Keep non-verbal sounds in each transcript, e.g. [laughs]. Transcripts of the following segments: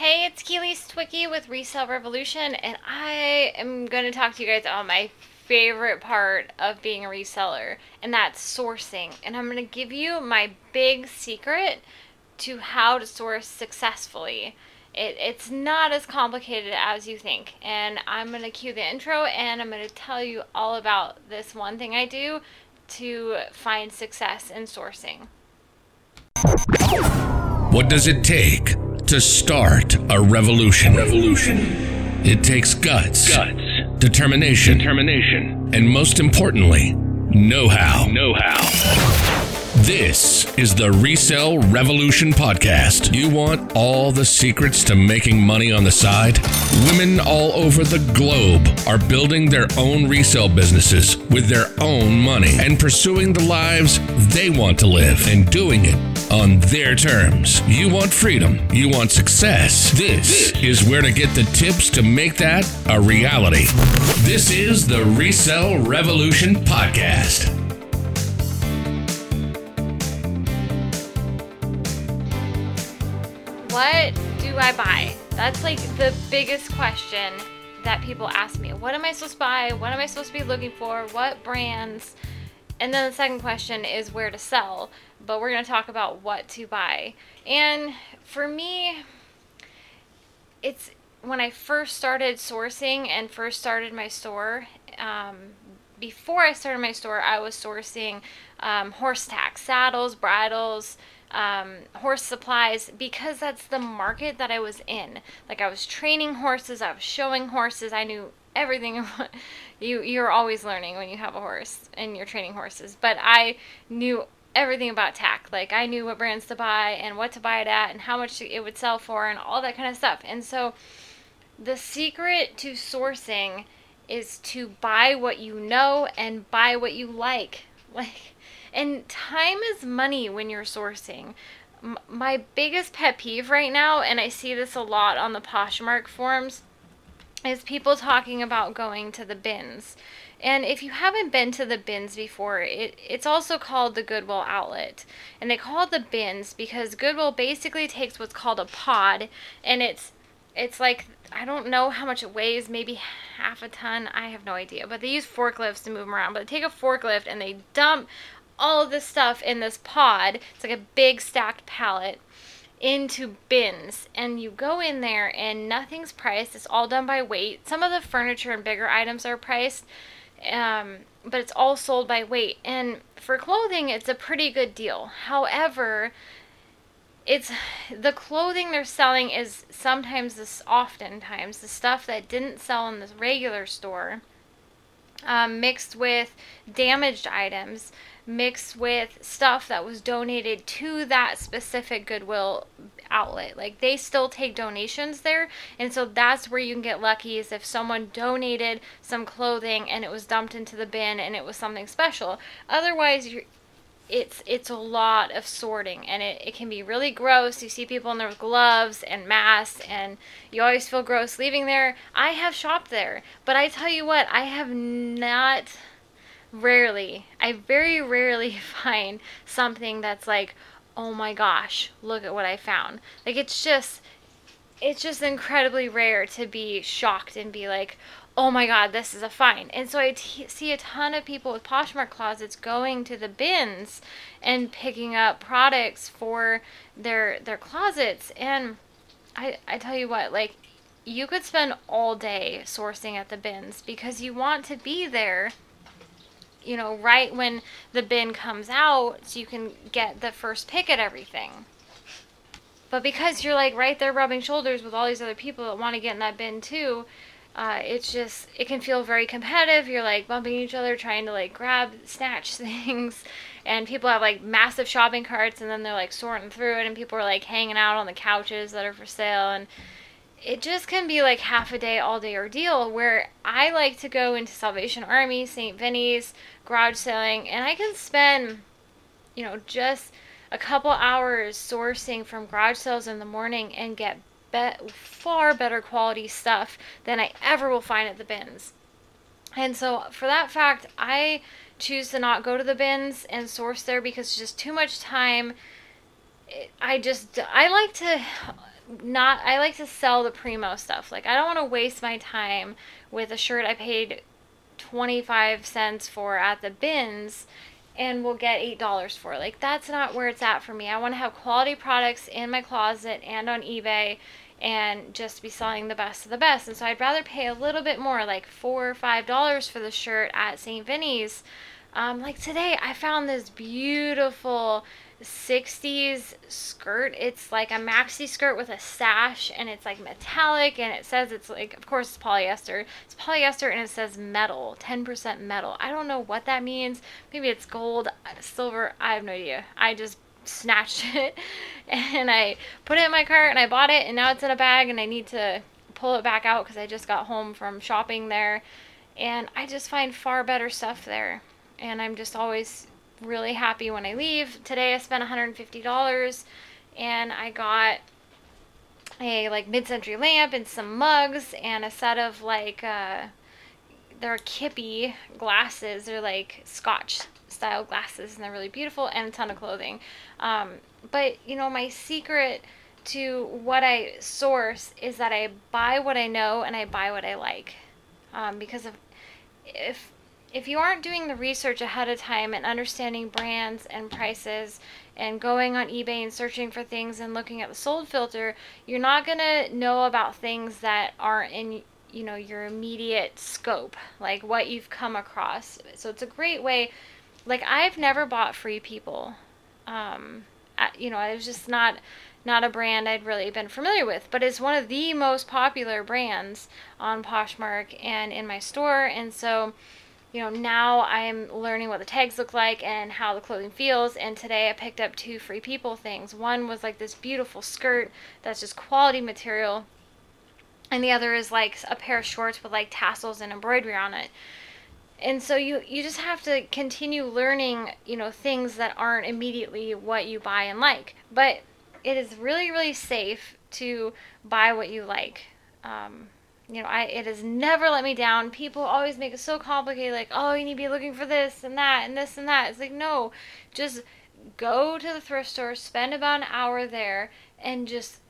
Hey, it's Keely Stawicki with Resale Revolution, and I am going to talk to you guys about my favorite part of being a reseller, and that's sourcing. And I'm going to give you my big secret to how to source successfully. It, it's not as complicated as you think. And I'm going to cue the intro and I'm going to tell you all about this one thing I do to find success in sourcing. What does it take to start a revolution? Revolution. It takes guts, guts, determination, determination, and most importantly, know-how. Know-how. This is the Resale Revolution Podcast. You want all the secrets to making money on the side? Women all over the globe are building their own resale businesses with their own money and pursuing the lives they want to live and doing it on their terms. You want freedom, you want success. This is where to get the tips to make that a reality. This is the Resale Revolution Podcast. What do I buy? That's like the biggest question that people ask me. What am I supposed to buy? What am I supposed to be looking for? What brands? And then the second question is where to sell. But we're going to talk about what to buy. And for me, it's when I first started sourcing and first started my store. Um, before I started my store, I was sourcing um, horse tack, saddles, bridles, um, horse supplies because that's the market that I was in. Like I was training horses, I was showing horses, I knew everything. [laughs] you you're always learning when you have a horse and you're training horses. But I knew everything about tack. Like I knew what brands to buy and what to buy it at and how much it would sell for and all that kind of stuff. And so the secret to sourcing is to buy what you know and buy what you like. [laughs] Like and time is money when you're sourcing. M- my biggest pet peeve right now, and I see this a lot on the Poshmark forums, is people talking about going to the bins. And if you haven't been to the bins before, it, it's also called the Goodwill outlet. And they call it the bins because Goodwill basically takes what's called a pod and it's it's like I don't know how much it weighs, maybe half a ton. I have no idea. But they use forklifts to move them around. But they take a forklift and they dump all of this stuff in this pod. It's like a big stacked pallet into bins. And you go in there and nothing's priced. It's all done by weight. Some of the furniture and bigger items are priced um, but it's all sold by weight. And for clothing it's a pretty good deal. However it's the clothing they're selling is sometimes this oftentimes the stuff that didn't sell in the regular store um, mixed with damaged items mixed with stuff that was donated to that specific Goodwill outlet. Like they still take donations there, and so that's where you can get lucky is if someone donated some clothing and it was dumped into the bin and it was something special. Otherwise, you're it's it's a lot of sorting and it, it can be really gross you see people in their gloves and masks and you always feel gross leaving there i have shopped there but i tell you what i have not rarely, I very rarely [laughs] find something that's like, oh my gosh, look at what I found. Like it's just, it's just incredibly rare to be shocked and be like, oh my god, this is a find. And so I t- see a ton of people with Poshmark closets going to the bins and picking up products for their their closets. And I I tell you what, like you could spend all day sourcing at the bins because you want to be there you know, right when the bin comes out so you can get the first pick at everything. But because you're like right there rubbing shoulders with all these other people that want to get in that bin too, uh, it's just it can feel very competitive. You're like bumping each other, trying to like grab, snatch [laughs] things, and people have like massive shopping carts, and then they're like sorting through it, and people are like hanging out on the couches that are for sale, and it just can be like half a day, all day ordeal where I like to go into Salvation Army, St. Vinny's, garage selling, and I can spend, you know, just a couple hours sourcing from garage sales in the morning and get be- far better quality stuff than I ever will find at the bins. And so, for that fact, I choose to not go to the bins and source there because it's just too much time. I just, I like to not I like to sell the primo stuff. Like I don't want to waste my time with a shirt I paid 25 cents for at the bins and will get $8 for. Like that's not where it's at for me. I want to have quality products in my closet and on eBay and just be selling the best of the best. And so I'd rather pay a little bit more, like 4 or $5 for the shirt at St. Vinny's. Um, like today, I found this beautiful 60s skirt. It's like a maxi skirt with a sash and it's like metallic and it says it's like, of course, it's polyester. It's polyester and it says metal, 10% metal. I don't know what that means. Maybe it's gold, silver. I have no idea. I just snatched [laughs] it and I put it in my cart and I bought it and now it's in a bag and I need to pull it back out because I just got home from shopping there. And I just find far better stuff there. And I'm just always really happy when I leave. Today I spent $150 and I got a like mid-century lamp and some mugs and a set of like uh they're kippy glasses. They're like scotch style glasses and they're really beautiful and a ton of clothing. Um, but you know, my secret to what I source is that I buy what I know and I buy what I like. Um, because if if you aren't doing the research ahead of time and understanding brands and prices and going on eBay and searching for things and looking at the sold filter, you're not going to know about things that aren't in you know your immediate scope, like what you've come across. So it's a great way like I've never bought Free People. Um you know, it was just not not a brand I'd really been familiar with, but it's one of the most popular brands on Poshmark and in my store and so you know, now I'm learning what the tags look like and how the clothing feels. And today I picked up two free people things. One was like this beautiful skirt that's just quality material, and the other is like a pair of shorts with like tassels and embroidery on it. And so you you just have to continue learning, you know, things that aren't immediately what you buy and like. But it is really really safe to buy what you like. Um, you know, I it has never let me down. People always make it so complicated, like, oh, you need to be looking for this and that and this and that. It's like, no, just go to the thrift store, spend about an hour there, and just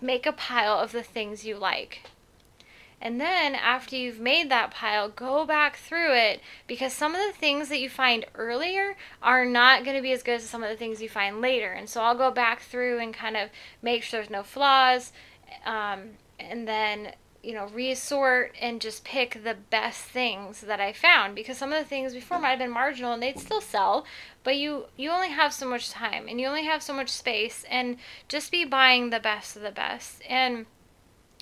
make a pile of the things you like. And then after you've made that pile, go back through it because some of the things that you find earlier are not going to be as good as some of the things you find later. And so I'll go back through and kind of make sure there's no flaws. Um, and then you know, resort and just pick the best things that I found because some of the things before might have been marginal and they'd still sell, but you you only have so much time and you only have so much space and just be buying the best of the best. And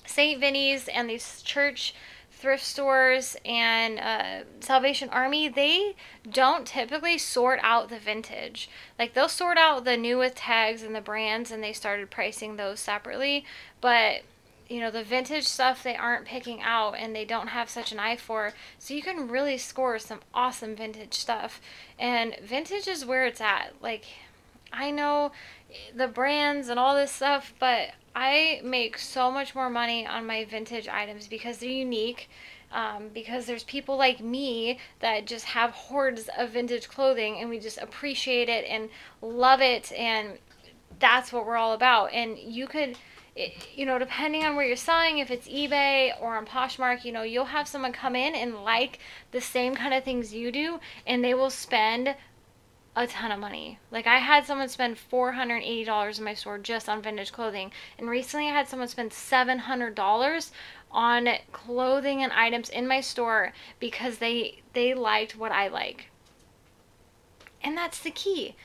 St. Vinny's and these church thrift stores and uh, Salvation Army, they don't typically sort out the vintage. Like they'll sort out the new with tags and the brands and they started pricing those separately, but you know the vintage stuff they aren't picking out and they don't have such an eye for. So you can really score some awesome vintage stuff. And vintage is where it's at. Like i know the brands and all this stuff but i make so much more money on my vintage items because they're unique um, because there's people like me that just have hordes of vintage clothing and we just appreciate it and love it and that's what we're all about. And you could you know, depending on where you're selling, if it's eBay or on Poshmark, you know, you'll have someone come in and like the same kind of things you do, and they will spend a ton of money. Like I had someone spend $480 in my store just on vintage clothing, and recently I had someone spend $700 on clothing and items in my store because they they liked what I like. And that's the key.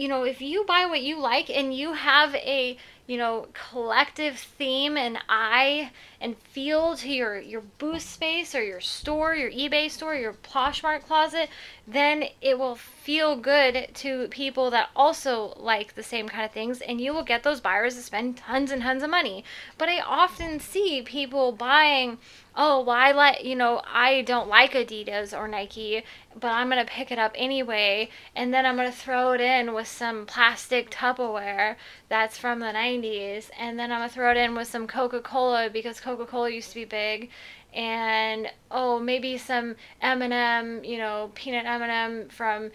You know, if you buy what you like and you have a you know, collective theme and eye and feel to your your booth space or your store, your eBay store, your Poshmark closet, then it will feel good to people that also like the same kind of things and you will get those buyers to spend tons and tons of money. But I often see people buying oh, well, I like, you know, I don't like Adidas or Nike, but I'm to pick it up anyway. And then I'm to throw it in with some plastic Tupperware that's from the 90s. And then I'm to throw it in with some Coca Cola because Coca Cola used to be big. And, oh, maybe some M&M, you know, peanut M&M from,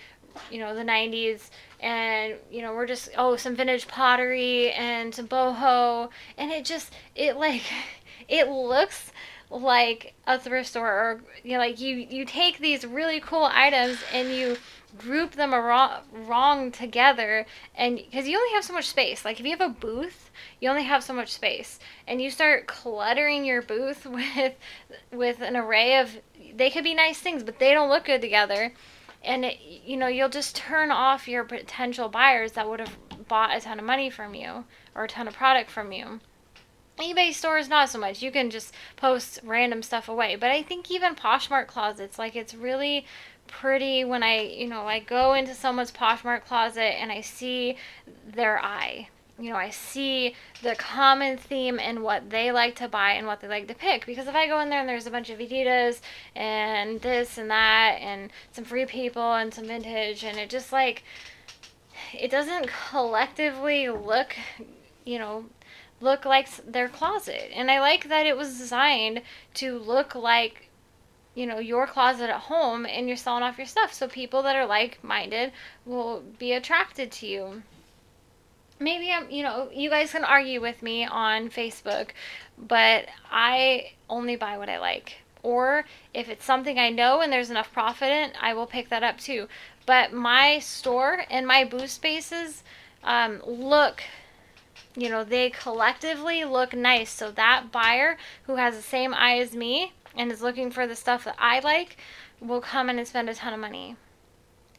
you know, the 90s and you know we're just oh some vintage pottery and some boho and it just it like [laughs] it looks like a thrift store or you know like you you take these really cool items and you group them wrong, wrong together and because you only have so much space. Like if you have a booth you only have so much space. And you start cluttering your booth [laughs] with with an array of they could be nice things but they don't look good together. And it, you know you'll just turn off your potential buyers that would have bought a ton of money from you or a ton of product from you eBay stores not so much. You can just post random stuff away. But I think even Poshmark closets, like it's really pretty when I, you know, I go into someone's Poshmark closet and I see their eye. You know, I see the common theme and what they like to buy and what they like to pick. Because if I go in there and there's a bunch of Adidas and this and that and some free people and some vintage and it just like it doesn't collectively look, you know, look like their closet. And I like that it was designed to look like you know your closet at home and you're selling off your stuff. So people that are like-minded will be attracted to you. Maybe i'm you know you guys can argue with me on facebook but i only buy what i like. Or if it's something i know and there's enough profit in i will pick that up too. But my store and my booth spaces um, look you know they collectively look nice so that buyer who has the same eye as me and is looking for the stuff that I like will come in and spend a ton of money.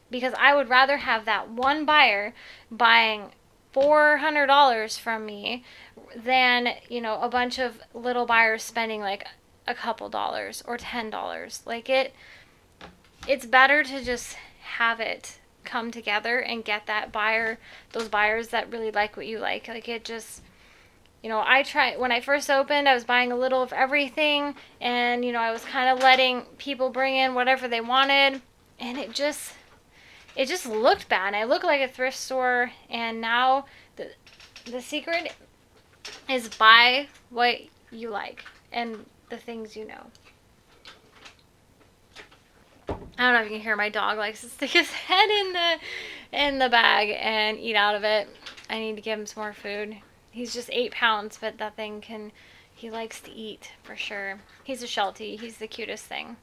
Because I would rather have that one buyer buying $400 from me than, you know, a bunch of little buyers spending like a couple dollars or $10. Like it it's better to just have it come together and get that buyer, those buyers that really like what you like. Like it just you know, I try when I first opened, I was buying a little of everything and you know, I was kind of letting people bring in whatever they wanted and it just it just looked bad. I looked like a thrift store and now the the secret is buy what you like and the things you know. I don't know if you can hear my dog likes to stick his [laughs] head in the in the bag and eat out of it. I need to give him some more food. He's just eight pounds, but that thing can. He likes to eat for sure. He's a Sheltie. He's the cutest thing.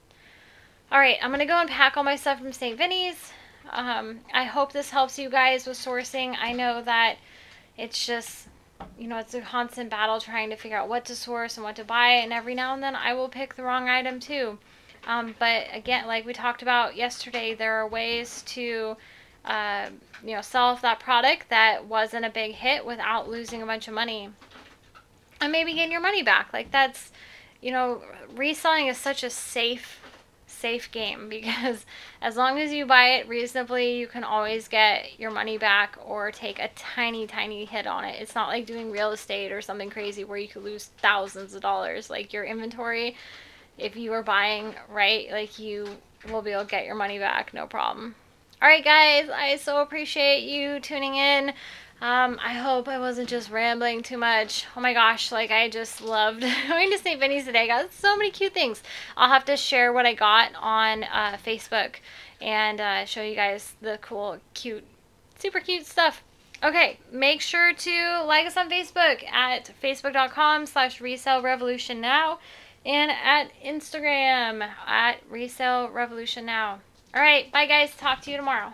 All right, I'm gonna go and pack all my stuff from St. Vinny's. Um, I hope this helps you guys with sourcing. I know that it's just, you know, it's a constant battle trying to figure out what to source and what to buy, and every now and then I will pick the wrong item too. Um, but again, like we talked about yesterday, there are ways to uh, you know, sell off that product that wasn't a big hit without losing a bunch of money. And maybe getting your money back. Like that's, you know, reselling is such a safe safe game [laughs] because as long as you buy it reasonably, you can always get your money back or take a tiny, tiny hit on it. It's not like doing real estate or something crazy where you could lose thousands of dollars. Like your inventory, if you are buying right, like you will be able to get your money back, no problem. All right, guys, I so appreciate you tuning in. Um, I hope I wasn't just rambling too much. Oh my gosh, like I just loved [laughs] going to St. Vinny's today. I got so many cute things. I'll have to share what I got on uh, Facebook and uh, show you guys the cool, cute, super cute stuff. Okay, make sure to like us on Facebook at facebook.com slash resale revolution now and at Instagram at resale revolution now. All right. Bye, guys. Talk to you tomorrow.